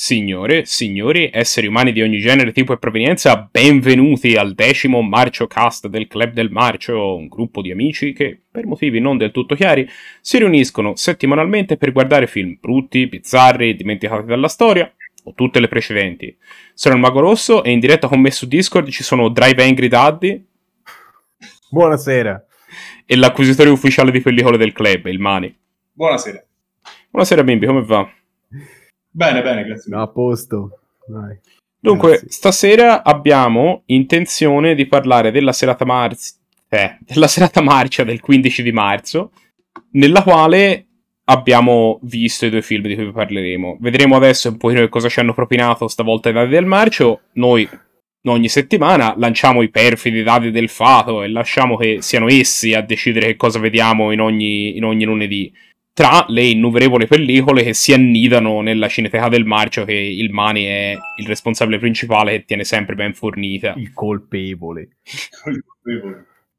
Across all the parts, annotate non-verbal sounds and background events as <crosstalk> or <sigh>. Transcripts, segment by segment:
Signore, signori, esseri umani di ogni genere, tipo e provenienza, benvenuti al decimo Marcio Cast del Club del Marcio, un gruppo di amici che, per motivi non del tutto chiari, si riuniscono settimanalmente per guardare film brutti, bizzarri, dimenticati dalla storia, o tutte le precedenti. Sono il Mago Rosso e in diretta con me su Discord ci sono Drive Angry Daddy. Buonasera. E l'acquisitore ufficiale di pellicole del club, il Mani. Buonasera. Buonasera bimbi, come va? Bene, bene, grazie. No, a posto. Vai. Dunque, Grazie. stasera abbiamo intenzione di parlare della serata, marz- eh, della serata marcia del 15 di marzo, nella quale abbiamo visto i due film di cui parleremo. Vedremo adesso un pochino che cosa ci hanno propinato stavolta i dati del marcio. Noi ogni settimana lanciamo i perfidi dati del fato e lasciamo che siano essi a decidere che cosa vediamo in ogni, in ogni lunedì tra le innumerevoli pellicole che si annidano nella cineteca del marcio che il Mani è il responsabile principale che tiene sempre ben fornita. Il colpevole.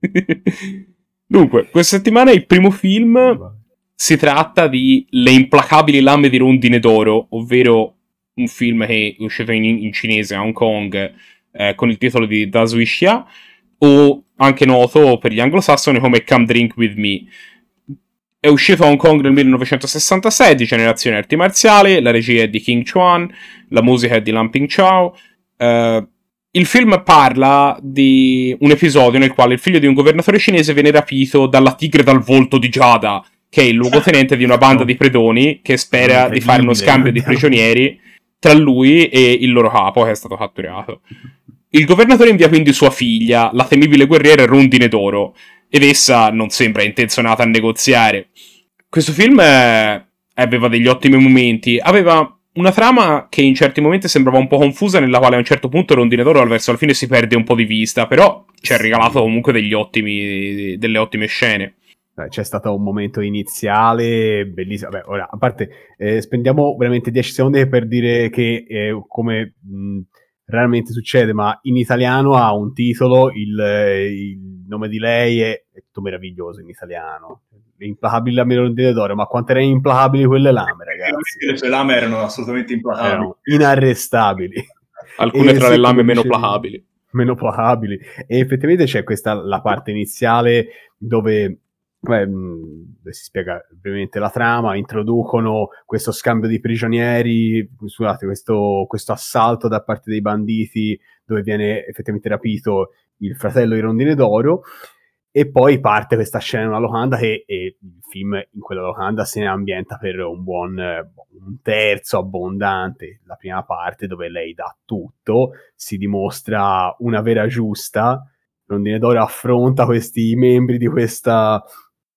<laughs> Dunque, questa settimana il primo film si tratta di Le implacabili lame di rondine d'oro, ovvero un film che è uscito in, in cinese a Hong Kong eh, con il titolo di Da Sui Xia, o anche noto per gli anglosassoni come Come Drink With Me. È uscito a Hong Kong nel 1966, di generazione arti marziali, la regia è di King Chuan, la musica è di Lamping Chow. Eh, il film parla di un episodio nel quale il figlio di un governatore cinese viene rapito dalla tigre dal volto di Giada, che è il luogotenente di una banda di predoni che spera di fare uno scambio di prigionieri tra lui e il loro capo che è stato catturato. Il governatore invia quindi sua figlia, la temibile guerriera Rondine d'Oro, ed essa non sembra intenzionata a negoziare. Questo film eh, aveva degli ottimi momenti, aveva una trama che in certi momenti sembrava un po' confusa, nella quale a un certo punto Rondine d'Oro verso la fine si perde un po' di vista, però ci ha regalato comunque degli ottimi, delle ottime scene. Dai, C'è stato un momento iniziale bellissimo. Vabbè, ora, a parte, eh, spendiamo veramente 10 secondi per dire che, eh, come mh, raramente succede, ma in italiano ha un titolo, il, eh, il nome di lei è, è tutto meraviglioso in italiano. Implacabili lame rondine d'oro, ma quante erano implacabili quelle lame, ragazzi? Le sue lame erano assolutamente implacabili. Erano inarrestabili. Alcune E tra le lame meno placabili. meno placabili. E effettivamente c'è questa la parte iniziale dove, beh, dove si spiega brevemente la trama, introducono questo scambio di prigionieri, scusate, questo, questo assalto da parte dei banditi dove viene effettivamente rapito il fratello di Rondine d'Oro. E poi parte questa scena in una locanda che e il film in quella locanda se ne ambienta per un buon eh, un terzo abbondante. La prima parte dove lei dà tutto, si dimostra una vera giusta. Rondine d'Oro affronta questi membri di, questa,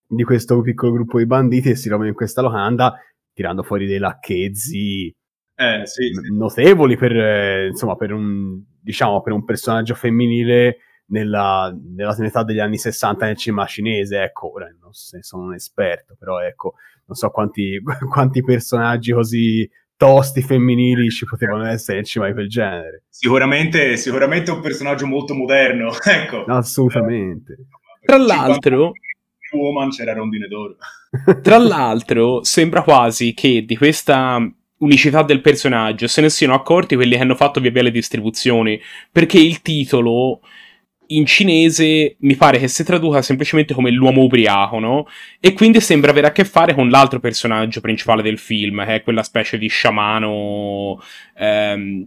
di questo piccolo gruppo di banditi e si trovano in questa locanda tirando fuori dei lacchezzi Eh, sì, sì. notevoli per, eh, insomma, per un, diciamo, per un personaggio femminile nella, nella età degli anni 60 nel cinema cinese, ecco, ora non so se sono un esperto, però ecco, non so quanti, <laughs> quanti personaggi così tosti femminili ci potevano essere nel cinema di quel genere. Sicuramente, sicuramente un personaggio molto moderno, <laughs> ecco. Assolutamente. Tra l'altro, Woman c'era Rondine d'Oro. <laughs> Tra l'altro, sembra quasi che di questa unicità del personaggio se ne siano accorti quelli che hanno fatto via via le distribuzioni, perché il titolo in cinese mi pare che si traduca semplicemente come l'uomo ubriaco, no? E quindi sembra avere a che fare con l'altro personaggio principale del film, che è quella specie di sciamano ehm,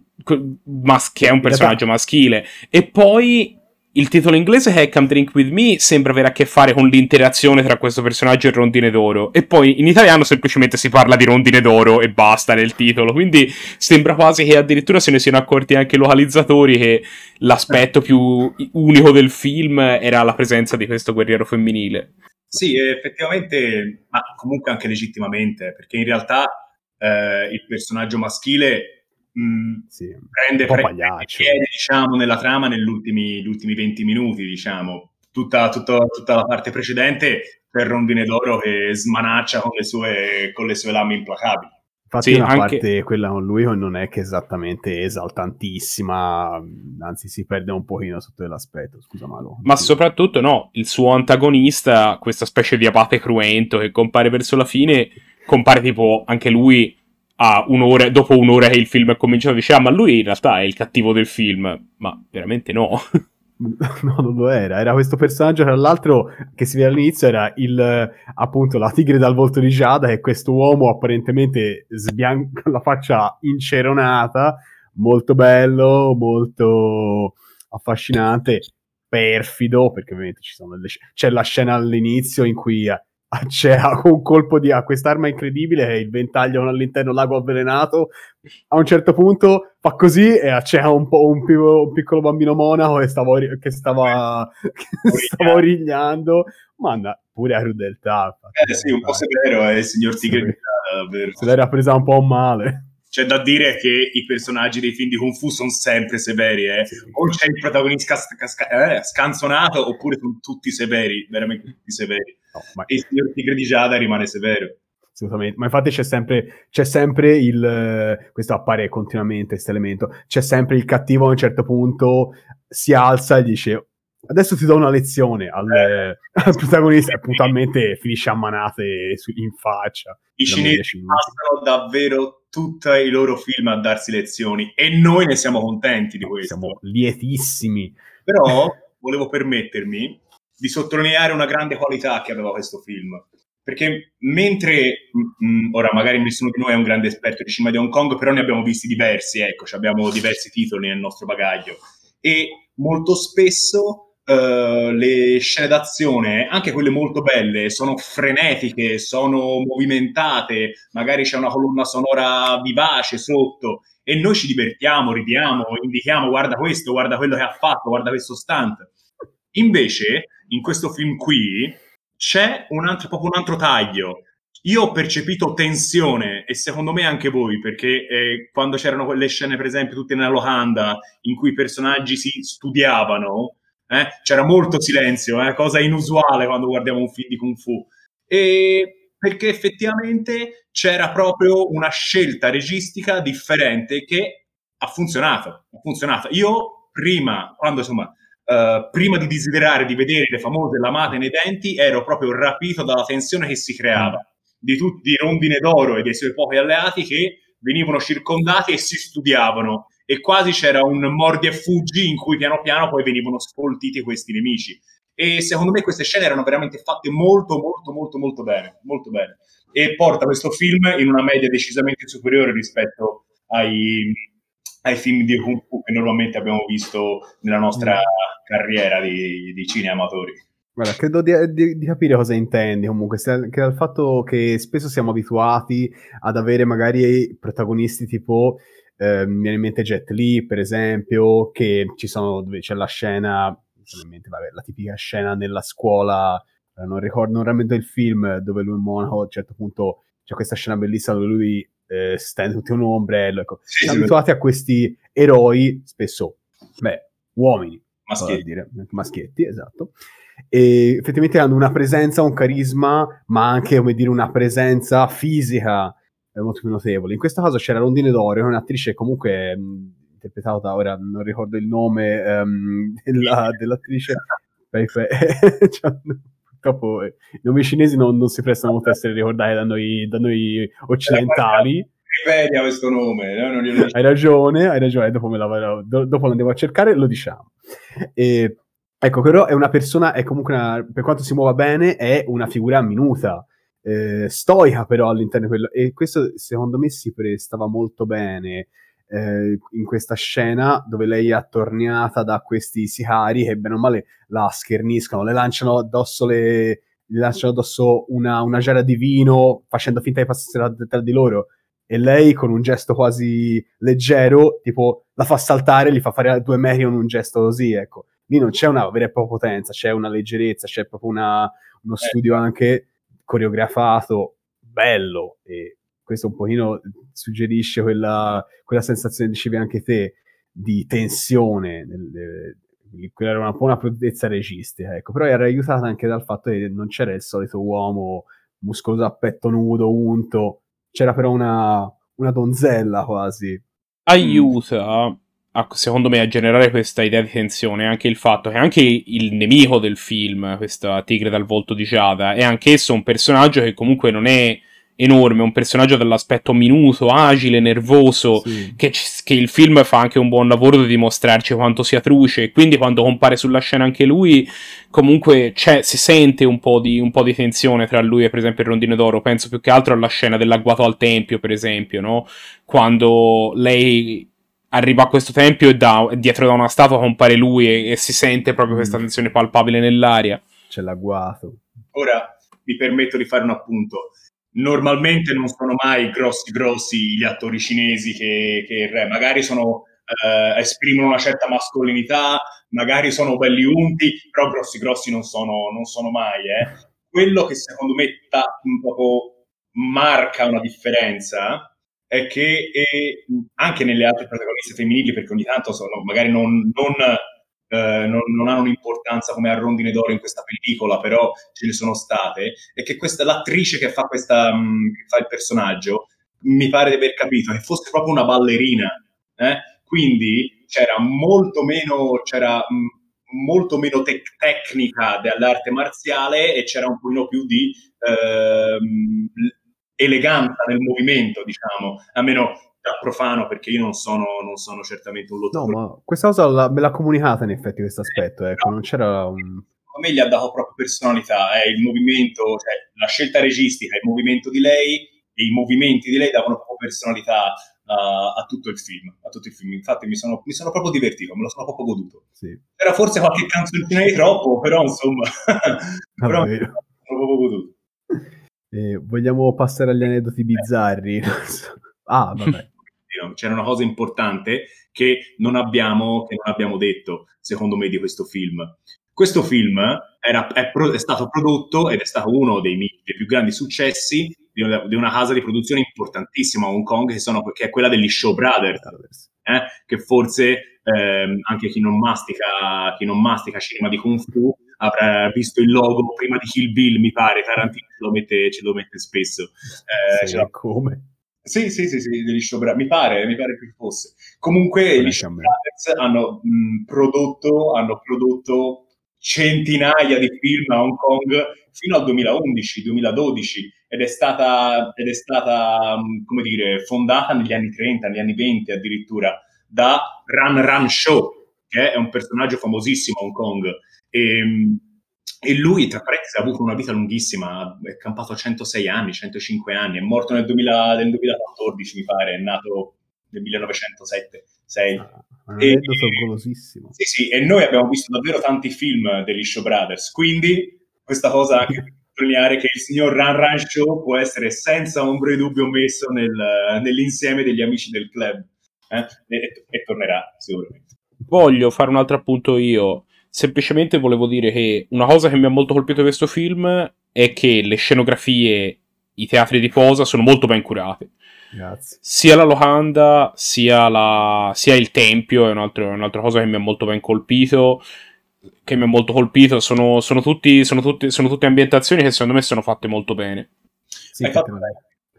mas- che è un personaggio maschile. E poi il titolo inglese è Come Drink With Me sembra avere a che fare con l'interazione tra questo personaggio e Rondine d'Oro. E poi in italiano semplicemente si parla di Rondine d'Oro e basta nel titolo. Quindi sembra quasi che addirittura se ne siano accorti anche i localizzatori che l'aspetto più unico del film era la presenza di questo guerriero femminile. Sì, effettivamente, ma comunque anche legittimamente, perché in realtà eh, il personaggio maschile mh, Sì. prende, prende piede, diciamo, nella trama negli ultimi, gli ultimi 20 minuti, diciamo. Tutta, tutta- tutta la parte precedente per Rondine d'Oro che smanaccia con le sue, con le sue lame implacabili. Infatti Sì, una anche- parte, quella con lui, non è che esattamente esaltantissima, anzi si perde un pochino sotto quell'aspetto, scusa Malo. Ma soprattutto no, il suo antagonista, questa specie di abate cruento che compare verso la fine, compare tipo anche lui un'ora, dopo un'ora che il film è cominciato, dice, ah, ma lui in realtà è il cattivo del film. Ma veramente no. <laughs> No, non lo era. Era questo personaggio, tra l'altro, che si vede all'inizio, era il, appunto, la tigre dal volto di Giada, e questo uomo apparentemente sbianca la faccia inceronata, molto bello, molto affascinante, perfido, perché ovviamente ci sono delle... c'è la scena all'inizio in cui <laughs> c'è un colpo di a quest'arma incredibile il ventaglio all'interno lago avvelenato. A un certo punto fa così e c'è un, po', un, un piccolo bambino monaco che stava, che stava, <laughs> che stava orignando manda pure a crudeltà eh sì un po' severo è il signor Tigre davvero. Se l'era presa un po' male c'è da dire che i personaggi dei film di Kung Fu sono sempre severi, eh? O c'è il protagonista sca- eh, scanzonato oppure sono tutti severi, veramente tutti severi. No, ma... E il signor Tigre di Giada rimane severo. Assolutamente, ma infatti c'è sempre, c'è sempre il, questo appare continuamente, questo elemento, c'è sempre il cattivo a un certo punto si alza e dice adesso ti do una lezione al, eh. <laughs> al protagonista e puntualmente finisce a manate in faccia. I cinesi passano davvero tutti i loro film a darsi lezioni e noi ne siamo contenti di questo. Siamo lietissimi. Però volevo permettermi di sottolineare una grande qualità che aveva questo film. Perché mentre, mh, mm, mm, ora magari nessuno di noi è un grande esperto di cinema di Hong Kong, però ne abbiamo visti diversi, ecco, abbiamo diversi titoli nel nostro bagaglio. E molto spesso Uh, le scene d'azione, anche quelle molto belle, sono frenetiche, sono movimentate, magari c'è una colonna sonora vivace sotto e noi ci divertiamo, ridiamo, indichiamo guarda questo, guarda quello che ha fatto, guarda questo stunt. Invece, in questo film qui c'è un altro, proprio un altro taglio. Io ho percepito tensione e secondo me anche voi, perché eh, quando c'erano quelle scene, per esempio, tutte nella locanda, in cui i personaggi si studiavano, eh? c'era molto silenzio, eh? cosa inusuale quando guardiamo un film di Kung Fu. E perché effettivamente c'era proprio una scelta registica differente che ha funzionato. Ha funzionato. Io prima, quando insomma, uh, prima di desiderare di vedere le famose lamate nei denti, ero proprio rapito dalla tensione che si creava di tutti i rondine d'oro e dei suoi pochi alleati che venivano circondati e si studiavano e quasi c'era un mordi e fuggi in cui piano piano poi venivano sfoltiti questi nemici. E secondo me queste scene erano veramente fatte molto, molto, molto, molto bene, molto bene. E porta questo film in una media decisamente superiore rispetto ai, ai film di Kung Fu che normalmente abbiamo visto nella nostra mm. carriera di, di cineamatori. Guarda, credo di, di, di, capire cosa intendi comunque, se, che dal fatto che spesso siamo abituati ad avere magari protagonisti tipo eh, mi viene in mente Jet Li, per esempio, che ci sono, dove c'è la scena, mente, vabbè, la tipica scena nella scuola, eh, non ricordo, non rammento il film, dove lui in monaco, a un certo punto c'è questa scena bellissima dove lui eh, stende tutti un ombrello, ecco. Sì, Siamo abituati a questi eroi, spesso, beh, uomini, maschietti, dire, maschietti esatto, e effettivamente hanno una presenza, un carisma, ma anche, come dire, una presenza fisica molto più notevoli. In questo caso c'era Rondine D'Oro, un'attrice comunque mh, interpretata ora, non ricordo il nome um, della, dell'attrice. <laughs> cioè, purtroppo i nomi cinesi non, non, si prestano molto a essere ricordati da noi, da noi occidentali. Ripedia questo nome, no? hai ragione, hai ragione, dopo, me la, dopo lo andiamo a cercare lo diciamo. E, ecco, però è una persona, è comunque una, per quanto si muova bene, è una figura minuta eh, stoica però all'interno di quello. E questo secondo me si prestava molto bene eh, in questa scena dove lei è attorniata da questi sicari che bene o male la scherniscono, le lanciano addosso le, le lanciano addosso una, una giara di vino facendo finta di passarsela tra di loro. E lei con un gesto quasi leggero tipo la fa saltare, li fa fare due metri con un gesto così ecco. Lì non c'è una vera e propria potenza c'è una leggerezza, c'è proprio una, uno eh. studio anche coreografato, bello e questo un pochino suggerisce quella, quella sensazione, dicevi anche te, di tensione, quella era un po' una prudenza registica, ecco, però era aiutata anche dal fatto che non c'era il solito uomo muscoloso a petto nudo, unto, c'era però una, una donzella quasi. Aiuta a, secondo me, a generare questa idea di tensione anche il fatto che anche il nemico del film, questa tigre dal volto di Giada, è anch'esso un personaggio che comunque non è enorme, un personaggio dall'aspetto minuto, agile, nervoso, sì. che, che, il film fa anche un buon lavoro di dimostrarci quanto sia truce, e quindi quando compare sulla scena anche lui, comunque si sente un po, di, un po' di tensione tra lui e per esempio il Rondine d'Oro, penso più che altro alla scena dell'agguato al tempio, per esempio, no? Quando lei arriva a questo tempio e da, dietro da una statua compare lui e, e si sente proprio questa mm. tensione palpabile nell'aria. C'è l'agguato. Ora mi permetto di fare un appunto normalmente non sono mai grossi grossi gli attori cinesi che, che il re, magari sono, eh, esprimono una certa mascolinità, magari sono belli unti, però grossi grossi non sono, non sono mai. Eh. Quello che secondo me ta- un po' marca una differenza è che e anche nelle altre protagoniste femminili, perché ogni tanto sono, magari non, non eh, non, non, hanno un'importanza come a Rondine d'Oro in questa pellicola, però ce ne sono state, e che questa, l'attrice che fa, questa, mm, che fa il personaggio mi pare di aver capito che fosse proprio una ballerina. Eh? Quindi c'era molto meno, c'era, mh, mm, molto meno te- tecnica dell'arte marziale e c'era un pochino più di eh, eleganza nel movimento, diciamo, almeno da profano perché io non sono, non sono certamente un lottatore. No, ma questa cosa la, me l'ha comunicata in effetti questo aspetto, ecco, non c'era un... A me gli ha dato proprio personalità, è il movimento, cioè la scelta registica, il movimento di lei e i movimenti di lei davano proprio personalità a, a, tutto il film, a tutto il film. Infatti mi sono, mi sono proprio divertito, me lo sono proprio goduto. Sì. Era forse qualche canzoncina di troppo, però insomma, <laughs> però mi sono proprio goduto. Eh, vogliamo passare agli aneddoti bizzarri? <laughs> ah, <laughs> vabbè c'era una cosa importante che non abbiamo, che non abbiamo detto, secondo me, di questo film. Questo film era, è, pro, è, stato prodotto ed è stato uno dei, dei più grandi successi di una, di una, casa di produzione importantissima a Hong Kong, che, sono, che è quella degli Show Brothers, eh, che forse ehm, anche chi non, mastica, chi non mastica cinema di Kung Fu avrà visto il logo prima di Kill Bill, mi pare, Tarantino ce lo mette, ce lo mette spesso. Eh, sì, come? Sì, sì, sì, sì, degli show mi pare, mi pare che fosse. Comunque gli show hanno mh, prodotto, hanno prodotto centinaia di film a Hong Kong fino al 2011-2012 ed è stata, ed è stata come dire, fondata negli anni 30, negli anni 20 addirittura, da Run Run Show, che è un personaggio famosissimo a Hong Kong. E, e lui, tra parentesi, ha avuto una vita lunghissima, è campato a 106 anni, 105 anni, è morto nel, 2000, nel 2014, mi pare, è nato nel 1907. 6. Ah, e, golosissimo. Sì, sì, e noi abbiamo visto davvero tanti film degli Show Brothers, quindi questa cosa anche per <laughs> sottolineare che il signor Run Run Show può essere senza ombra di dubbio messo nel, nell'insieme degli amici del club eh? e, e tornerà sicuramente. Voglio fare un altro appunto io semplicemente volevo dire che una cosa che mi ha molto colpito di questo film è che le scenografie, i teatri di posa sono molto ben curati. Grazie. Sia la locanda, sia, la, sia il tempio è, un altro, è, un'altra cosa che mi ha molto ben colpito. Che mi ha molto colpito. Sono, sono, tutti, sono, tutti, sono tutte ambientazioni che secondo me sono fatte molto bene. Sì, Hai fatto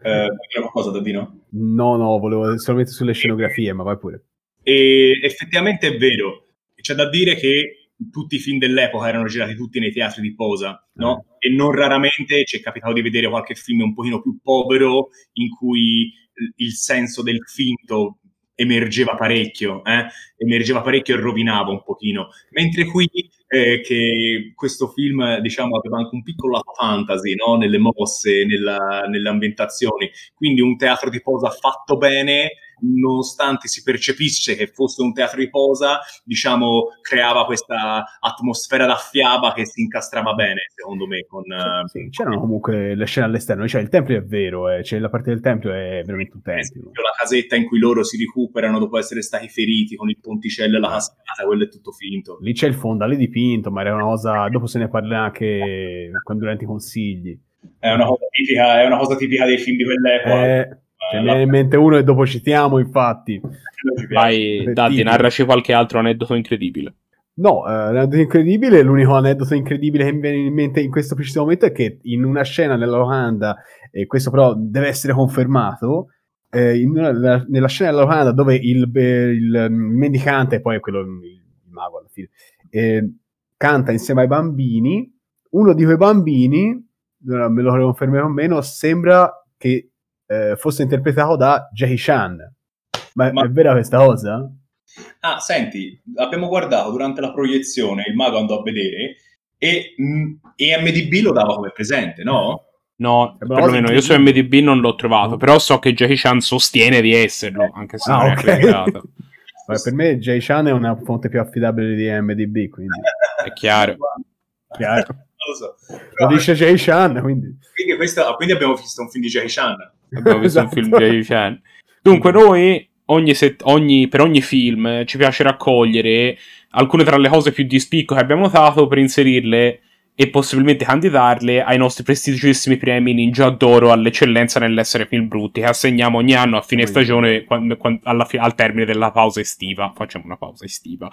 eh, qualcosa, Dadino? No, no, volevo solamente sulle scenografie, ma vai pure. E effettivamente è vero. C'è da dire che tutti i film dell'epoca erano girati tutti nei teatri di posa, no? Mm. E non raramente ci è capitato di vedere qualche film un pochino più povero in cui il senso del finto emergeva parecchio, eh? emergeva parecchio e rovinava un pochino. Mentre qui eh, che questo film, diciamo, aveva anche un piccolo fantasy, no? Nelle mosse, nella, nelle ambientazioni. Quindi un teatro di posa fatto bene nonostante si percepisse che fosse un teatro di posa, diciamo, creava questa atmosfera da fiaba che si incastrava bene, secondo me. Con, sì, uh, c'erano comunque le scene all'esterno, cioè il tempio è vero, eh, cioè la parte del tempio è veramente un tempio. La casetta in cui loro si recuperano dopo essere stati feriti con il ponticello e la cascata, quello è tutto finto. Lì c'è il fondale dipinto, ma era una cosa, dopo se ne parla anche durante i consigli. È una cosa tipica, è una cosa tipica dei film di quell'epoca. Eh, Ce ne viene in mente uno e dopo citiamo, infatti. Vai, Dante, narraci qualche altro aneddoto incredibile. No, eh, l'aneddoto incredibile, l'unico aneddoto incredibile che mi viene in mente in questo preciso momento è che in una scena nella locanda, e questo però deve essere confermato, eh, una, nella scena della locanda dove il, il, il, mendicante, poi quello, il, mago alla fine, eh, canta insieme ai bambini, uno di quei bambini, me lo confermerò o meno, sembra che eh, fosse interpretato da Jackie Chan. Ma, Ma- è vera questa cosa? Ah, senti, abbiamo guardato durante la proiezione, il mago andò a vedere e mh, EMDB lo dava come presente, no? No, È perlomeno io su. MDB non l'ho trovato, però so che Jackie Chan sostiene di esserlo, anche se Ah, non è ok. accreditato. <laughs> Per me Jay Chan è una fonte più affidabile di MDB, quindi È chiaro. chiaro. Non lo so. Lo dice Jay Chan, quindi... quindi, questa- quindi abbiamo visto un film di Jackie Chan. Abbiamo visto un Esatto. film di Jackie Chan. Dunque, noi ogni set- ogni- per ogni film eh, ci piace raccogliere alcune tra le cose più di spicco che abbiamo notato per inserirle e possibilmente candidarle ai nostri prestigiosissimi premi Ninja d'Oro all'eccellenza nell'essere film brutti che assegniamo ogni anno a fine stagione quando- quando- alla al termine della pausa estiva. Facciamo una pausa estiva.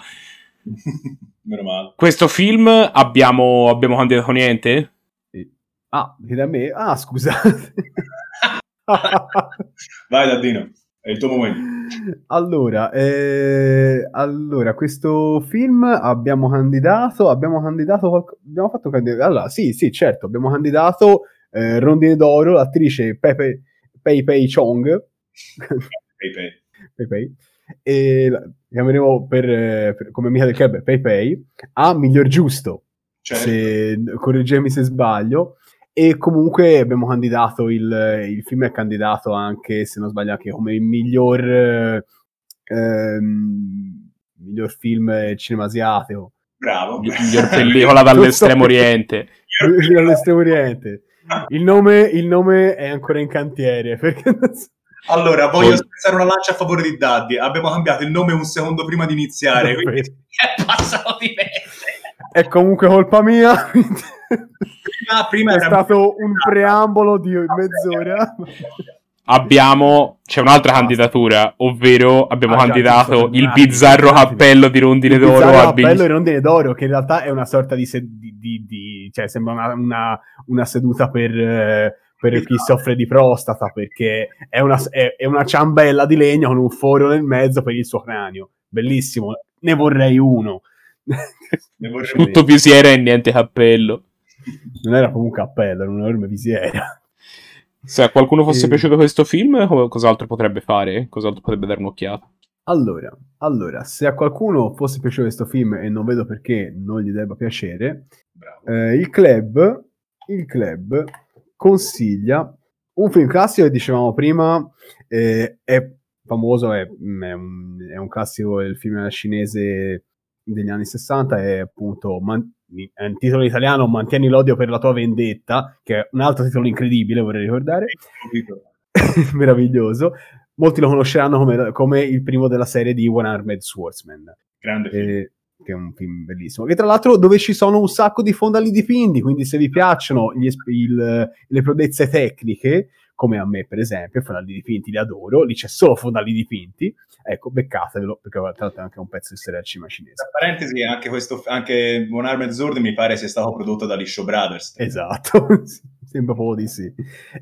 <laughs> Questo film abbiamo, abbiamo candidato niente? Ah, da me? Ah, scusate. <laughs> <laughs> Vai Daddino, è il tuo momento. allora, eh, allora, questo film abbiamo candidato, abbiamo candidato, abbiamo fatto candidato, allora, sì, sì, certo, abbiamo candidato eh, Rondine d'Oro, l'attrice Pepe, Pei Pei Chong, Pei Pei. Pei Pei, e la chiameremo per, per- come amica del club Pei Pei, a Miglior Giusto, Cioè, se, correggetemi se sbaglio. E comunque abbiamo candidato il, il film è candidato anche, se non sbaglio, anche come il miglior, eh, ehm, miglior film cinema asiatico. bravo. Miglior <laughs> pellicola dall'estremo oriente. All'estremo oriente. Il nome, il nome è ancora in cantiere perché non so- Allora, voglio Poi- spezzare una lancia a favore di Daddy. Abbiamo cambiato il nome un secondo prima di iniziare, quindi <laughs> è passato di mese. è comunque colpa mia. <laughs> Prima, prima è era stato un preambolo di mezz'ora. Abbiamo. C'è un'altra candidatura, ovvero abbiamo Ah, candidato il bizzarro cappello di Rondine Il d'Oro bizzarro al appello Big- di rondine d'oro, che in realtà è una sorta di, se- di- di- di- cioè sembra una, una- una seduta per, eh, per chi soffre di prostata, perché è una, è- è una ciambella di legno con un foro nel mezzo per il suo cranio. Bellissimo, ne vorrei uno. <laughs> Ne vorrei Tutto visiera e niente cappello. Non era comunque cappello, era un'enorme visiera. Se a qualcuno fosse E- piaciuto questo film, co- cos'altro potrebbe fare? Cos'altro potrebbe dare un'occhiata? Allora, allora, se a qualcuno fosse piaciuto questo film, e non vedo perché non gli debba piacere. Eh, il club, il club consiglia un film classico che dicevamo prima, eh, è famoso, è, mm, è un, è un classico del film cinese degli anni 60, è appunto Man- è un titolo in italiano Mantieni l'odio per la tua vendetta, che è un altro titolo incredibile, vorrei ricordare, <laughs> meraviglioso. Molti lo conosceranno come, come il primo della serie di One Armed Swordsman Grande film. eh, che è un film bellissimo. Che tra l'altro dove ci sono un sacco di fondali dipinti, quindi se vi piacciono gli il- le prodezze tecniche, come a me per esempio, i fondali dipinti li adoro, lì c'è solo fondali dipinti, ecco, beccatevelo, perché tra l'altro è anche un pezzo di storia cinema cinese. Tra parentesi, anche, questo, anche One Armed Sword mi pare sia stato prodotto dagli Show Brothers. Esatto, <laughs> sembra proprio di sì.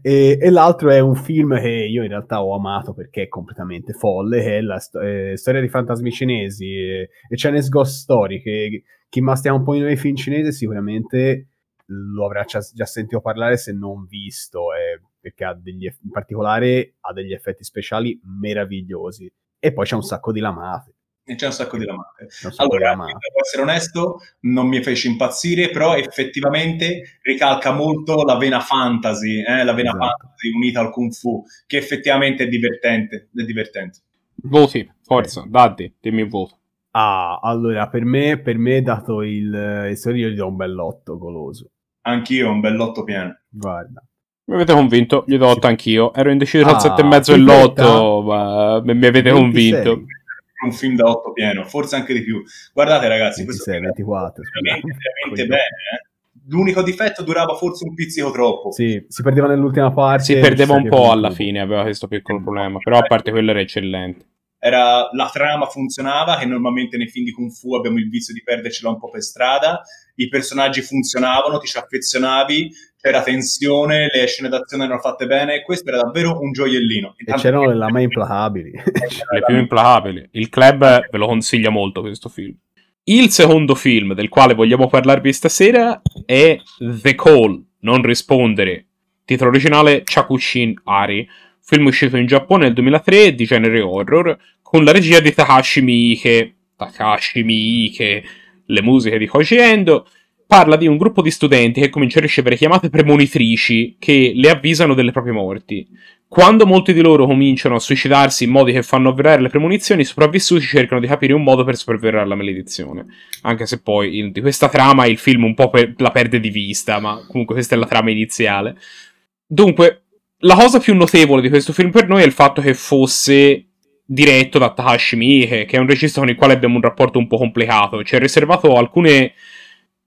E, e l'altro è un film che io in realtà ho amato perché è completamente folle, che è la sto- eh, storia di fantasmi cinesi e, e Chinese Ghost Story, che chi mastica un po' i film cinesi sicuramente lo avrà già, già sentito parlare se non visto, eh, perché ha degli, eff- in particolare ha degli effetti speciali meravigliosi. E poi c'è un sacco di lamate. E c'è un sacco di lamate. di Allora, lamate. devo essere onesto, non mi fece impazzire, però effettivamente ricalca molto la vena fantasy, eh, la vena Esatto. fantasy unita al kung fu, che effettivamente è divertente. È divertente. Voti, forza, Daddy, dimmi il voto. Ah, allora, per me, per me dato il, il storia, io gli do un bell'otto goloso. Anch'io un bell'otto pieno. Guarda. Mi avete convinto, gli do 8 anch'io. Ero indeciso tra Ah, il 7 e mezzo e tripletta? l'8, ma mi avete 26. convinto. Un film da 8 pieno, forse anche di più. Guardate ragazzi, questo 26, film è 24. veramente, veramente <laughs> bene. eh. L'unico difetto durava forse un pizzico troppo. Sì, si perdeva nell'ultima parte. Si perdeva un po' alla fine, aveva questo piccolo problema. Però a parte quello era eccellente. Era, la trama funzionava, che normalmente nei film di Kung Fu abbiamo il vizio di perdercela un po' per strada. I personaggi funzionavano, ti ci affezionavi, c'era tensione, le scene d'azione erano fatte bene. Questo era davvero un gioiellino. E Intanto- c'erano le lame implacabili. <laughs> Le più implacabili. Il club ve lo consiglia molto questo film. Il secondo film del quale vogliamo parlarvi stasera è The Call, non rispondere. titolo originale Chakushin Ari, film uscito in Giappone nel 2003 di genere horror, con la regia di Takashi Miike, Takashi Miike, le musiche di Koji Endo, parla di un gruppo di studenti che comincia a ricevere chiamate premonitrici che le avvisano delle proprie morti. Quando molti di loro cominciano a suicidarsi in modi che fanno avverare le premonizioni, i sopravvissuti cercano di capire un modo per sopravvivere alla maledizione. Anche se poi in, di questa trama il film un po' per, la perde di vista, ma comunque questa è la trama iniziale. Dunque, la cosa più notevole di questo film per noi è il fatto che fosse diretto da Takashi Miike, che è un regista con il quale abbiamo un rapporto un po' complicato. Ci ha riservato alcune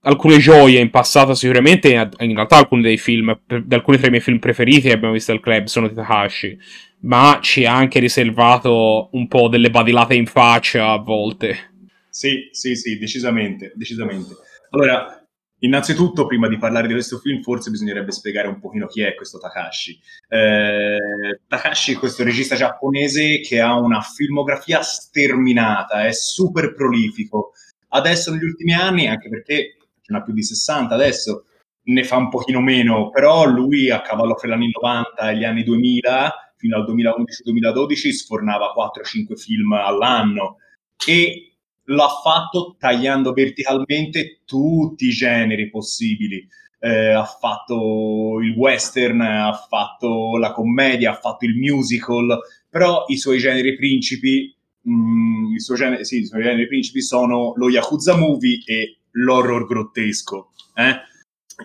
alcune gioie in passato sicuramente, in realtà alcuni dei film, alcuni tra i miei film preferiti che abbiamo visto al club sono di Takashi, ma ci ha anche riservato un po' delle badilate in faccia a volte. Sì, sì, sì, decisamente, decisamente. Allora, innanzitutto, prima di parlare di questo film, forse bisognerebbe spiegare un pochino chi è questo Takashi. Eh, Takashi è questo regista giapponese che ha una filmografia sterminata, è super prolifico. Adesso negli ultimi anni, anche perché ce n'ha più di 60 adesso, ne fa un pochino meno, però lui a cavallo fra gli anni 90 e gli anni 2000, fino al 2011-2012, sfornava 4-5 film all'anno e l'ha fatto tagliando verticalmente tutti i generi possibili. Eh, ha fatto il western, ha fatto la commedia, ha fatto il musical, però i suoi generi principi, mh, mm, i, suoi generi, sì, i suoi generi principi sono lo Yakuza Movie e l'horror grottesco. Eh?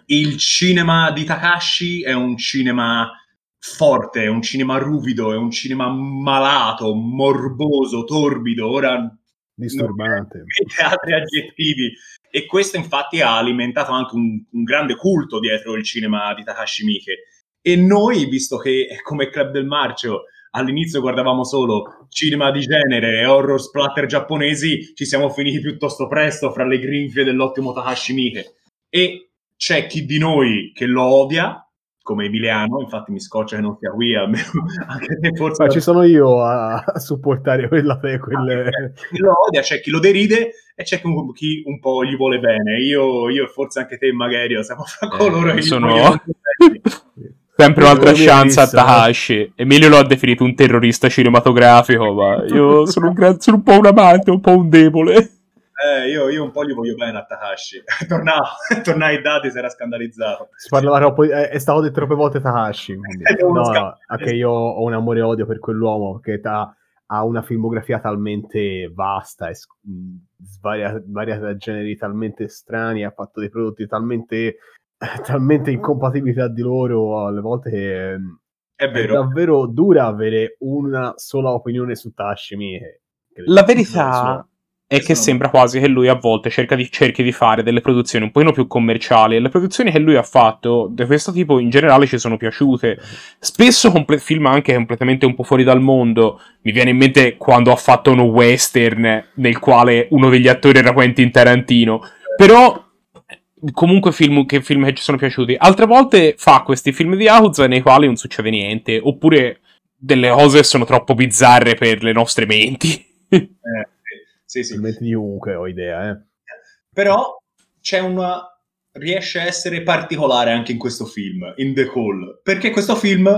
Il cinema di Takashi è un cinema forte, è un cinema ruvido, è un cinema malato, morboso, torbido, ora disturbante. <laughs> altri aggettivi. E questo infatti ha alimentato anche un, un, grande culto dietro il cinema di Takashi Miike. E noi, visto che come Club del Marcio all'inizio guardavamo solo cinema di genere e horror splatter giapponesi, ci siamo finiti piuttosto presto fra le grinfie dell'ottimo Takashi Miike. E c'è chi di noi che lo odia, come Emiliano, infatti mi scoccia che non sia qui, almeno <laughs> anche se forse... Ma ci sono io a, a supportare quella quelle... Chi lo odia, c'è chi lo deride e c'è chi un po' gli vuole bene. Io, io forse anche te, magari, siamo fra coloro eh, che sono... <laughs> Sempre un'altra chance a Takashi. Emilio lo ha definito un terrorista cinematografico, ma io sono un, gran, sono un po' un amante, un po' un debole. Eh, io, io, un po' gli voglio bene a Takashi. <laughs> Tornavo, tornai i dati, si era scandalizzato. Si parlava troppo, eh, è stato detto troppe volte Takashi. <laughs> no, no, anche io ho un amore e odio per quell'uomo che ta, ha una filmografia talmente vasta e svariata, svariata da generi talmente strani, ha fatto dei prodotti talmente <laughs> talmente incompatibili tra di loro alle volte che è, è davvero dura avere una sola opinione su Tashimi. La verità è che sembra quasi che lui a volte di, cerchi di fare delle produzioni un pochino più commerciali e le produzioni che lui ha fatto di questo tipo in generale ci sono piaciute. Spesso comple- film anche completamente un po' fuori dal mondo. Mi viene in mente quando ha fatto uno western nel quale uno degli attori era Quentin Tarantino. Però comunque film che, film che ci sono piaciuti. Altre volte fa questi film di Yakuza nei quali non succede niente, oppure delle cose sono troppo bizzarre per le nostre menti. eh, <laughs> sì, sì. Menti di ovunque ho idea, eh. Però c'è una... riesce a essere particolare anche in questo film, in The Call, perché questo film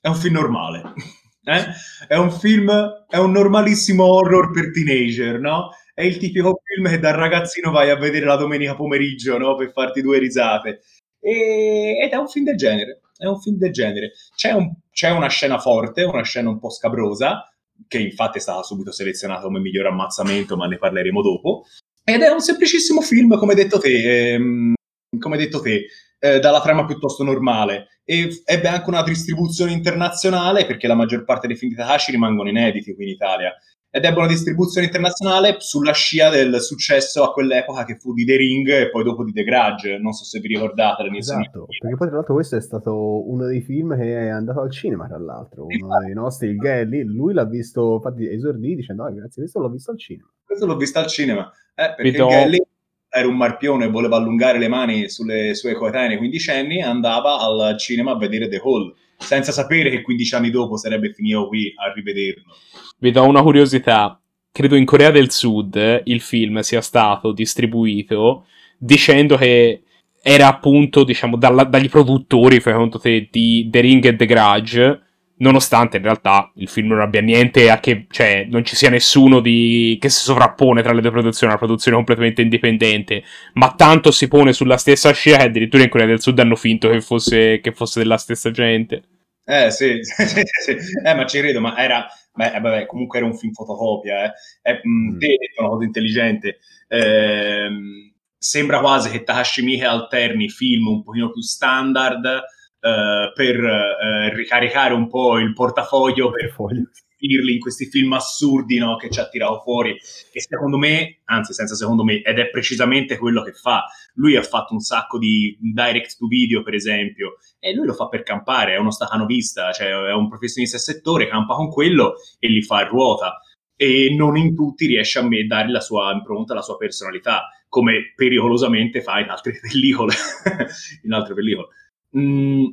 è un film normale. <laughs> Eh? È un film, è un normalissimo horror per teenager, no? È il tipico film che da ragazzino vai a vedere la domenica pomeriggio, no? Per farti due risate. E, ed è un film del genere, è un film del genere. C'è, un, c'è una scena forte, una scena un po' scabrosa, che infatti è stata subito selezionata come miglior ammazzamento, ma ne parleremo dopo. Ed è un semplicissimo film, come detto te, ehm, come detto te eh, dalla trama piuttosto normale. E ebbe anche una distribuzione internazionale, perché la maggior parte dei film di Takashi rimangono inediti qui in Italia ed ebbe una distribuzione internazionale sulla scia del successo a quell'epoca che fu di The Ring e poi dopo di The Grudge, non so se vi ricordate Esatto, perché poi tra l'altro questo è stato uno dei film che è andato al cinema tra l'altro, uno infatti. dei nostri, il Gelli, lui l'ha visto, infatti esordì dicendo, ah, grazie, questo l'ho visto al cinema. Questo l'ho visto al cinema, eh, perché do... Gelli era un marpione, voleva allungare le mani sulle sue coetanee quindicenni, andava al cinema a vedere The Hall, senza sapere che 15 anni dopo sarebbe finito qui a rivederlo. Vi do una curiosità. Credo in Corea del Sud il film sia stato distribuito dicendo che era appunto, diciamo, dalla, dagli produttori, fai conto te, di The Ring e The Grudge, nonostante in realtà il film non abbia niente a che, cioè, non ci sia nessuno di, che si sovrappone tra le due produzioni, una produzione completamente indipendente, ma tanto si pone sulla stessa scia che addirittura in Corea del Sud hanno finto che fosse, che fosse della stessa gente. Eh sì, <laughs> sì, sì, sì. Eh, ma ci credo, ma era, beh, vabbè, comunque era un film fotocopia, eh. eh mm. Te hai detto una cosa intelligente, eh, sembra quasi che Takashi Miike alterni film un pochino più standard eh, per eh, ricaricare un po' il portafoglio per dirli in questi film assurdi no, che ci ha tirato fuori e secondo me, anzi senza secondo me, ed è precisamente quello che fa. Lui ha fatto un sacco di direct to video per esempio e lui lo fa per campare, è uno stacanovista, cioè è un professionista del settore, campa con quello e li fa a ruota e non in tutti riesce a me dare la sua impronta, la sua personalità come pericolosamente fa in altre <laughs> pellicole. in altre pellicole. Mm,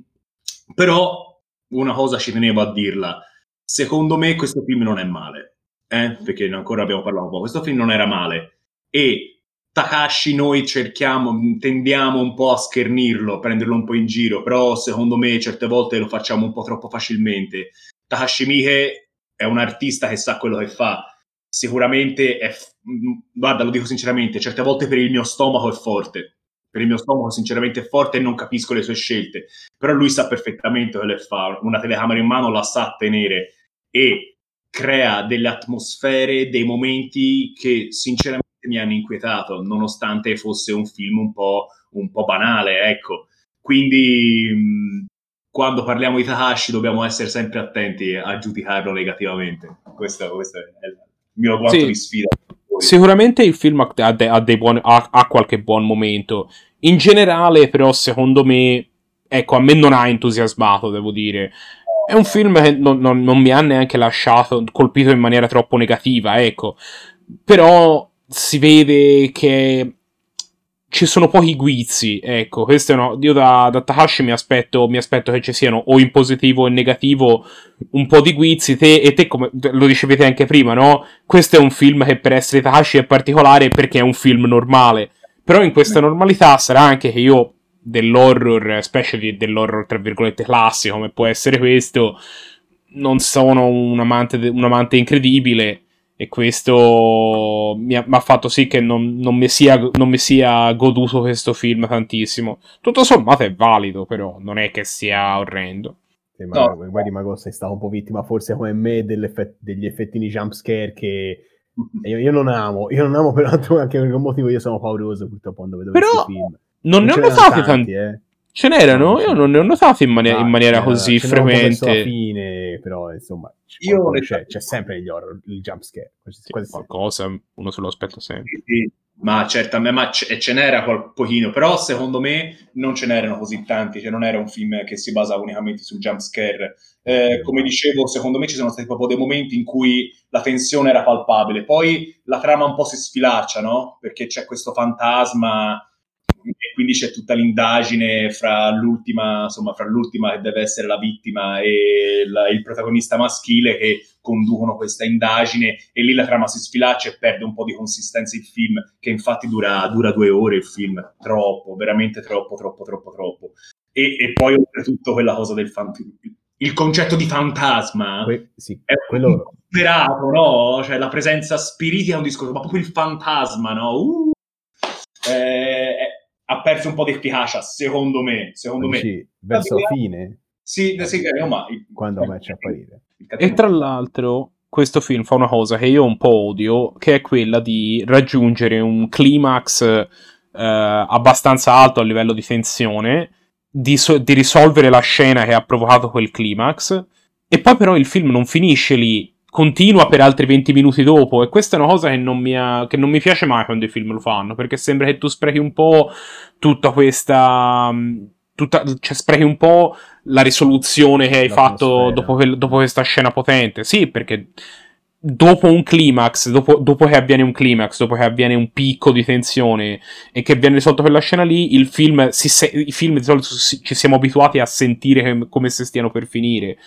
però una cosa ci tenevo a dirla. Secondo me questo film non è male, eh? perché ancora abbiamo parlato un po'. Questo film non era male e Takashi noi cerchiamo, tendiamo un po' a schernirlo, prenderlo un po' in giro, però secondo me certe volte lo facciamo un po' troppo facilmente. Takashi Miike è un artista che sa quello che fa, sicuramente è, mm, guarda, lo dico sinceramente, certe volte per il mio stomaco è forte. Per il mio stomaco, sinceramente, è forte e non capisco le sue scelte. Però lui sa perfettamente quello che fa. Una telecamera in mano la sa tenere e crea delle atmosfere, dei momenti che sinceramente mi hanno inquietato, nonostante fosse un film un po', un po banale, ecco. Quindi quando parliamo di Takashi dobbiamo essere sempre attenti a giudicarlo negativamente. Questo, questo è il mio quanto sì. di sfida. Sicuramente il film ha, de- ha, buoni, ha, ha, qualche buon momento. In generale, però, secondo me, ecco, a me non ha entusiasmato, devo dire. È un film che non, non, non mi ha neanche lasciato colpito in maniera troppo negativa, ecco. Però si vede che ci sono pochi guizzi, ecco, questo è no, io da, da Takashi mi aspetto, mi aspetto che ci siano o in positivo o in negativo un po' di guizzi, te, e te come lo dicevete anche prima, no? Questo è un film che per essere Takashi è particolare perché è un film normale, però in questa normalità sarà anche che io dell'horror, specie dell'horror tra virgolette classico come può essere questo, non sono un amante, un amante incredibile, e questo mi ha, mi ha fatto sì che non, non, mi sia, non, mi sia, goduto questo film tantissimo. Tutto sommato è valido, però non è che sia orrendo. Sì, ma no. guardi, Mago, sei stato un po' vittima, forse come me, degli effettini jumpscare che <laughs> io, io, non amo. Io non amo, peraltro, anche per un motivo io sono pauroso purtroppo quando vedo però questi film. Non, non ne ho notati tanti, eh. Ce n'erano? Io non ne ho notati in, mani- in maniera così frequente. Alla fine, però, insomma, io c'è, c'è, sempre negli horror il jumpscare. Sì, qualcosa, uno se lo aspetta sempre. Sì, sì. Ma certamente, ma ce, ce n'era qual pochino, però secondo me non ce n'erano così tanti, cioè non era un film che si basava unicamente sul jumpscare. Eh, come dicevo, secondo me ci sono stati proprio dei momenti in cui la tensione era palpabile, poi la trama un po' si sfilaccia, no? Perché c'è questo fantasma e quindi c'è tutta l'indagine fra l'ultima, insomma, fra l'ultima che deve essere la vittima e la, il protagonista maschile che conducono questa indagine e lì la trama si sfilaccia e perde un po' di consistenza il film, che infatti dura, dura due ore il film, troppo, veramente troppo, troppo, troppo, troppo. E, e poi oltretutto quella cosa del fantasma, il concetto di fantasma que- sì, è quello... superato, no? Cioè la presenza spiritica è un discorso, ma proprio il fantasma, no? Uh, eh, ha perso un po' di efficacia, secondo me. Secondo me. Verso la fine? Sì, sì, mai. Quando match apparire. E tra l'altro, questo film fa una cosa che io un po' odio, che è quella di raggiungere un climax eh, abbastanza alto a livello di tensione, di, so- di risolvere la scena che ha provocato quel climax, e poi però il film non finisce lì continua per altri 20 minuti dopo. E questa è una cosa che non, mi ha, che non mi piace mai quando i film lo fanno. Perché sembra che tu sprechi un po' tutta questa. Tutta, cioè, sprechi un po' la risoluzione che hai fatto dopo, quel, dopo, questa scena potente. Sì, perché dopo un climax, dopo, dopo, che avviene un climax, dopo che avviene un picco di tensione e che viene risolto quella scena lì, il film, si, i film di solito ci siamo abituati a sentire come se stiano per finire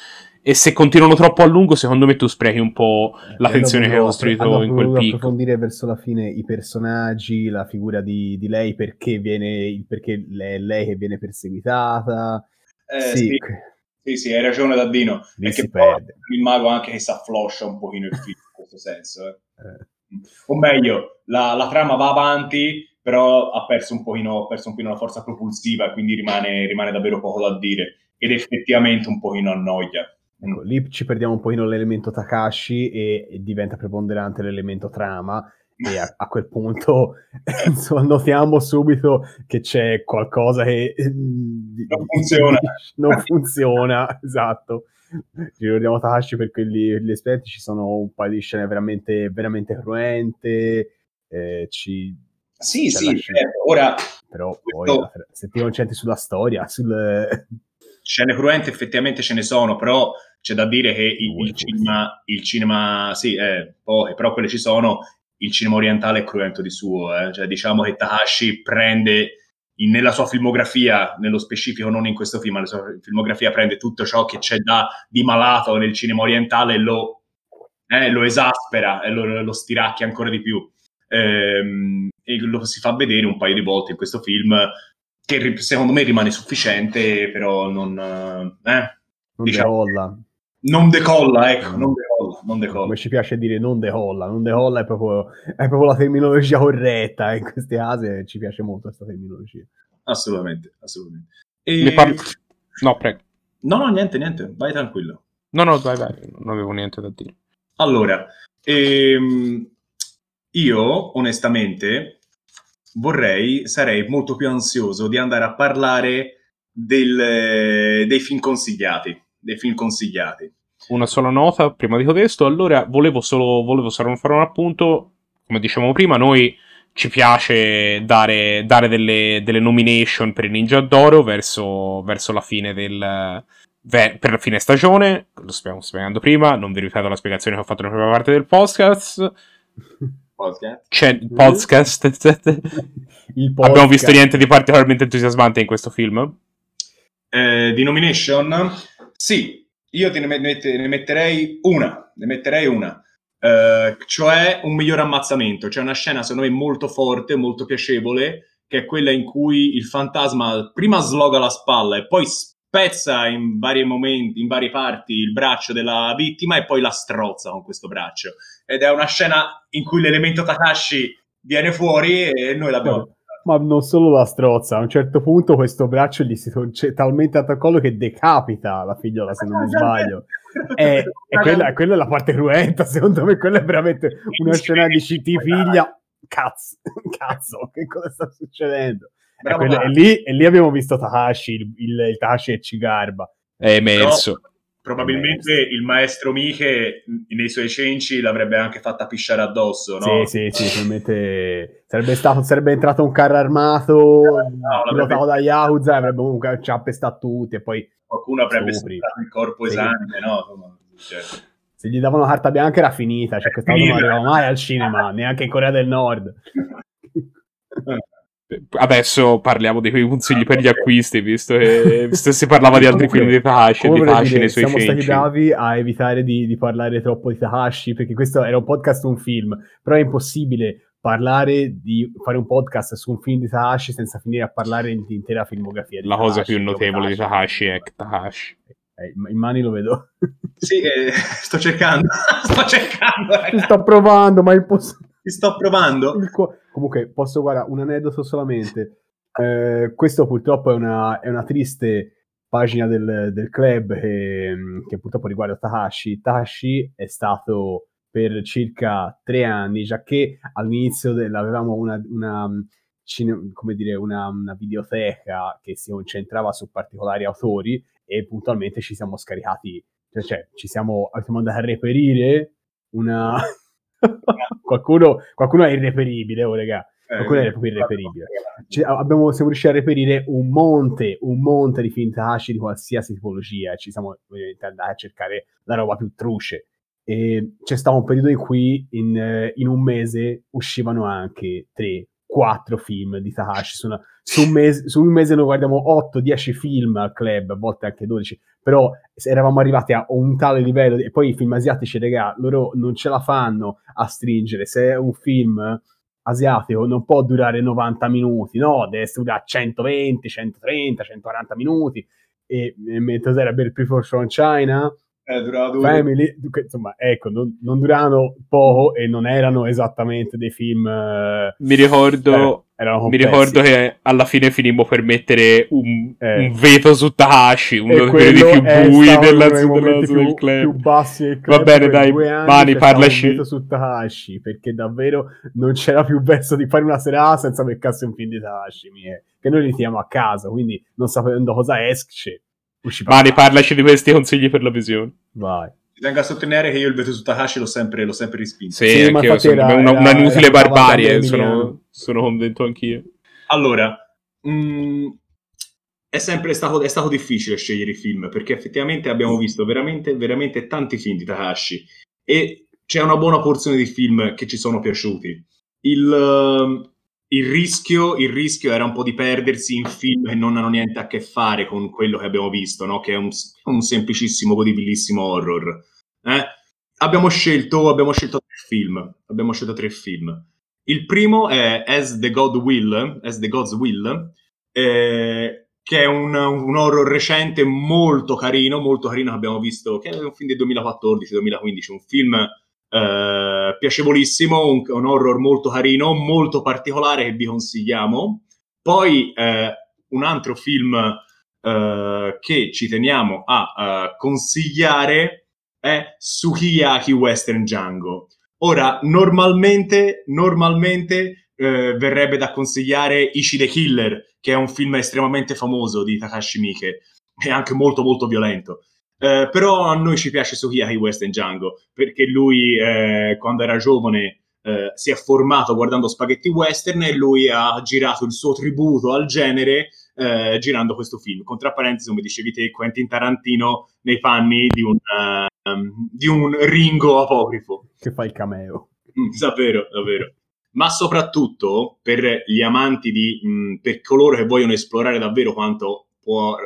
e se continuano troppo a lungo, secondo me tu sprechi un po' Eh, la tensione che hai costruito in quel picco. approfondire verso la fine i personaggi, la figura di, di lei, perché, viene, perché è lei che viene perseguitata. Eh, sì, sì, sì, sì, hai ragione Daddino. Lì si che poi perde. il mago anche che si affloscia un pochino il film in questo senso. eh. Eh, O meglio, la, la trama va avanti, però ha perso un pochino, ha perso un pochino la forza propulsiva, quindi rimane, rimane davvero poco da dire. Ed effettivamente un pochino annoia. Ecco, lì ci perdiamo un pochino l'elemento Takashi e, e diventa preponderante l'elemento trama. E a, a quel punto <laughs> insomma, notiamo subito che c'è qualcosa che mm, Non funziona. <laughs> non funziona, esatto. Ci ricordiamo Takashi per quelli gli esperti, ci sono un paio di scene veramente, veramente cruente. eh, ci, Sì, sì, certo. Ora, però poi Questo- se ti concentri sulla storia, sul, scene cruente effettivamente ce ne sono, però c'è da dire che il, il cinema, il cinema, sì, eh, poche, però quelle ci sono, il cinema orientale è cruento di suo, eh. cioè diciamo che Takashi prende in- nella sua filmografia, nello specifico non in questo film, ma nella sua filmografia prende tutto ciò che c'è da di malato nel cinema orientale e lo, eh, lo esaspera e lo, lo stiracchia ancora di più. Ehm, e lo si fa vedere un paio di volte in questo film che secondo me rimane sufficiente, però non, eh, eh, non Diciamo- decolla. non decolla, ecco, Mm. non decolla, non decolla. Come ci piace dire non decolla, non decolla è proprio, è proprio la terminologia corretta, in queste case ci piace molto questa terminologia. Assolutamente, assolutamente. E- Ne parli- No, prego. No, no, niente, niente, vai tranquillo. No, no, vai, vai, non avevo niente da dire. Allora, ehm, io onestamente vorrei, sarei molto più ansioso di andare a parlare del- dei film consigliati, dei film consigliati. Una sola nota prima di questo. Allora, volevo solo, volevo solo fare un appunto. Come dicevamo prima, noi ci piace dare, dare delle, delle nomination per il Ninja d'Oro verso, verso la fine del. per la fine stagione. Lo stiamo spiegando prima. Non vi ripeto la spiegazione che ho fatto nella prima parte del podcast. <laughs> Podcast. C'è <laughs> il podcast. Il Abbiamo podcast. visto niente di particolarmente entusiasmante in questo film. Eh, di nomination? Sì, io te ne, mette- ne metterei una, ne metterei una. Eh, cioè un miglior ammazzamento. C'è una scena, secondo me, molto forte, molto piacevole, che è quella in cui il fantasma prima sloga la spalla e poi spezza in vari momenti, in varie parti, il braccio della vittima e poi la strozza con questo braccio. Ed è una scena in cui l'elemento Takashi viene fuori e noi l'abbiamo... Ma non solo la strozza, a un certo punto questo braccio gli si c'è talmente al collo che decapita la figliola, se non mi sbaglio. E, e quella, quella è la parte cruenta, <laughs> secondo me quella è veramente una scena di CT figlia. Cazzo, <laughs> cazzo, che cosa sta succedendo? E, Bravo, quella- e Marco. lì, e lì abbiamo visto Takashi, il, il, il Takashi e Cigarba. È emerso. Probabilmente il maestro Miche nei suoi cenci l'avrebbe anche fatta pisciare addosso, no? Sì, sì, sì, probabilmente sarebbe, stato, sarebbe entrato un carro armato, pilotato l'avrebbe- da Yakuza, avrebbe comunque ci ha pestato tutti e poi Qualcuno avrebbe sputato il corpo Sì. esame, no? Cioè, se gli davano carta bianca era finita, cioè questa cosa non arrivava mai al cinema, neanche in Corea del Nord. <laughs> Adesso parliamo di quei consigli per gli acquisti, visto che <laughs> si parlava di altri film di Takashi e di dire, nei suoi siamo stati bravi a evitare di, di parlare troppo di Takashi, perché questo era un podcast, un film, però è impossibile parlare di fare un podcast su un film di Takashi senza finire a parlare di intera filmografia. Di La cosa Takashi, più notevole di Takashi. Takashi è Takashi. Eh, in- in mani lo vedo. Sì, eh, sto cercando, <laughs> sto cercando, ragazzi. sto provando, ma è impossibile. Ti sto provando. Co- Comunque, posso, guarda, un aneddoto solamente. Eh, questo purtroppo è una, è una triste pagina del, del club che, che purtroppo riguarda Takashi. Takashi è stato per circa tre anni, già che all'inizio avevamo una, una, come dire, una, una videoteca che si concentrava su particolari autori e puntualmente ci siamo scaricati, cioè, cioè, ci siamo, siamo andati a reperire una... <laughs> qualcuno, qualcuno è irreperibile, oh regà. Eh, Quella è proprio irreperibile. Cioè, abbiamo, siamo riusciti a reperire un monte, un monte di film Takashi di qualsiasi tipologia. Ci siamo ovviamente andati a cercare la roba più truce. E c'è stato un periodo in cui in, eh, in un mese uscivano anche tre, quattro film di Takashi su una, su un, mese, su un mese noi guardiamo 8-10 film al club, a volte anche 12, però eravamo arrivati a un tale livello, e poi i film asiatici, regà, loro non ce la fanno a stringere, se è un film asiatico non può durare 90 minuti, no, deve durare 120, 130, 140 minuti, e mentre era Bell Before From China eh, durava due Family, insomma, ecco, non, non, duravano poco e non erano esattamente dei film. Uh, mi ricordo, eh, mi ricordo che alla fine finimmo per mettere un, eh. un veto su Takashi, uno dei periodi più bui della, della, più, del club. più bassi del club. Va bene, dai, Mani, parlaci. veto su Takashi perché davvero non c'era più verso di fare una serata senza beccarsi un film di Takashi. Che noi li teniamo a casa, quindi non sapendo cosa esce Mani, parlaci di questi consigli per la visione. Vai. Ti tengo a sottolineare che io il veto su Takashi l'ho sempre, l'ho sempre respinto. Sì, sì anche io, sono era, una, una inutile barbarie, sono, sono convinto anch'io. Allora, mh, mm, è sempre stato, è stato difficile scegliere i film, perché effettivamente abbiamo visto veramente, veramente tanti film di Takashi e c'è una buona porzione di film che ci sono piaciuti. Il, il rischio, il rischio, era un po' di perdersi in film che non hanno niente a che fare con quello che abbiamo visto, no? che è un, un semplicissimo, godibilissimo horror. Eh? Abbiamo, scelto, abbiamo scelto tre film. Abbiamo scelto tre film. Il primo è As the God Will, As the God's Will, eh, che è un, un, horror recente molto carino, molto carino che abbiamo visto, che è un film del 2014-2015, un film eh, piacevolissimo, un, un, horror molto carino, molto particolare che vi consigliamo. Poi eh, un altro film eh, che ci teniamo a consigliare è Sukiyaki Western Django. Ora, normalmente, normalmente eh, verrebbe da consigliare Ishi the Killer, che è un film estremamente famoso di Takashi Miike, e anche molto molto violento. Eh, però a noi ci piace Sukiyaki Western Django perché lui eh, quando era giovane eh, si è formato guardando spaghetti western e lui ha girato il suo tributo al genere eh, girando questo film. Con tra parentesi, come dicevi te, Quentin Tarantino nei panni di un, uh, di un Ringo apocrifo. Che fa il cameo. Mm, davvero, davvero. Ma soprattutto per gli amanti di, mh, mm, per coloro che vogliono esplorare davvero quanto può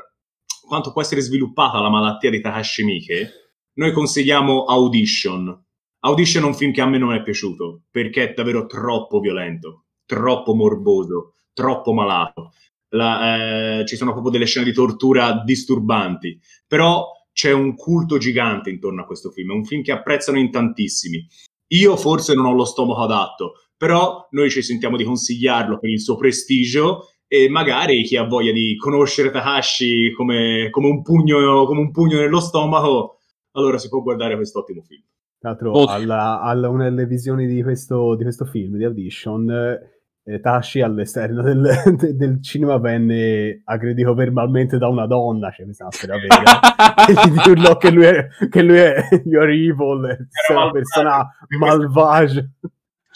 quanto può essere sviluppata la malattia di Takashi Miike, noi consigliamo Audition. Audition è un film che a me non è piaciuto, perché è davvero troppo violento, troppo morboso, troppo malato. La, eh, ci sono proprio delle scene di tortura disturbanti, però c'è un culto gigante intorno a questo film, è un film che apprezzano in tantissimi. Io forse non ho lo stomaco adatto, però noi ci sentiamo di consigliarlo per il suo prestigio e magari chi ha voglia di conoscere Takashi come, come, un, pugno, come un pugno nello stomaco, allora si può guardare questo ottimo film. Tra l'altro, oh. alla, alla, una delle visioni di questo, di questo film, di Audition, eh, Tashi all'esterno del, <laughs> de, del, cinema venne aggredito verbalmente da una donna, cioè mi sa una vera, <laughs> e gli dirlo che lui è, che lui è <laughs> you're evil, è una persona malvagia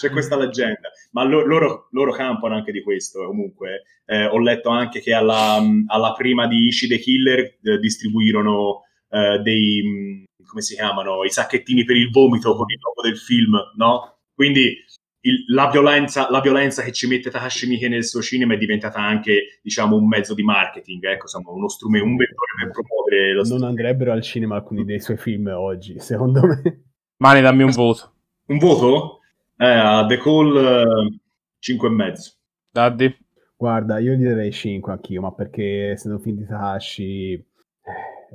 c'è questa leggenda, ma lo, loro, loro, campano anche di questo. Comunque, eh, ho letto anche che alla, alla prima di Ishi the Killer eh, distribuirono eh, dei, come si chiamano, i sacchettini per il vomito con il logo del film, no? Quindi il, la, violenza, la, violenza, che ci mette Takashi Miike nel suo cinema è diventata anche, diciamo, un mezzo di marketing, ecco, insomma, uno strumento, un vettore per promuovere lo Non andrebbero al cinema alcuni dei suoi film oggi, secondo me. Mani, dammi un voto. Un voto? Eh, a The Call uh, 5 e mezzo. Daddy? Guarda, io gli darei 5 anch'io, ma perché essendo un film di Takashi eh,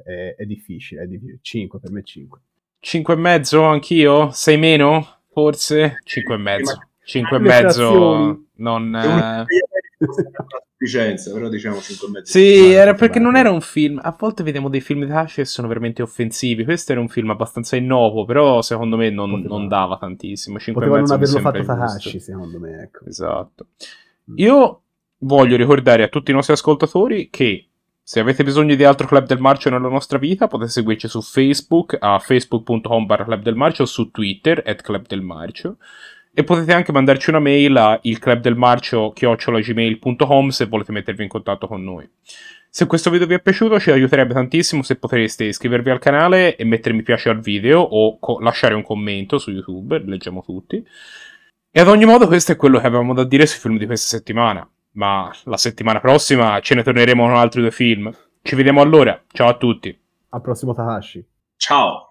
è, è, difficile, è difficile. 5 per me 5. 5 e mezzo anch'io? 6 meno? Forse? 5 e mezzo. 5 e mezzo non... Eh sufficienza, però diciamo 5 e mezzo. Sì, era perché non era un film. A volte vediamo dei film di Tashi che sono veramente offensivi. Questo era un film abbastanza innocuo, però secondo me non, non dava tantissimo. 5 Poteva non averlo fatto Takashi, secondo me. Ecco. Esatto. Mm. Io voglio ricordare a tutti i nostri ascoltatori che se avete bisogno di altro Club del Marcio nella nostra vita, potete seguirci su Facebook a facebook.com barra Club del Marcio o su Twitter at Club del Marcio. E potete anche mandarci una mail a ilclubdelmarcio.gmail.com se volete mettervi in contatto con noi. Se questo video vi è piaciuto ci aiuterebbe tantissimo se potreste iscrivervi al canale e mettere mi piace al video o co- lasciare un commento su YouTube, leggiamo tutti. E ad ogni modo questo è quello che avevamo da dire sui film di questa settimana. ma la settimana prossima ce ne torneremo con altri due film. Ci vediamo allora. Ciao a tutti. Al prossimo Takashi. Ciao.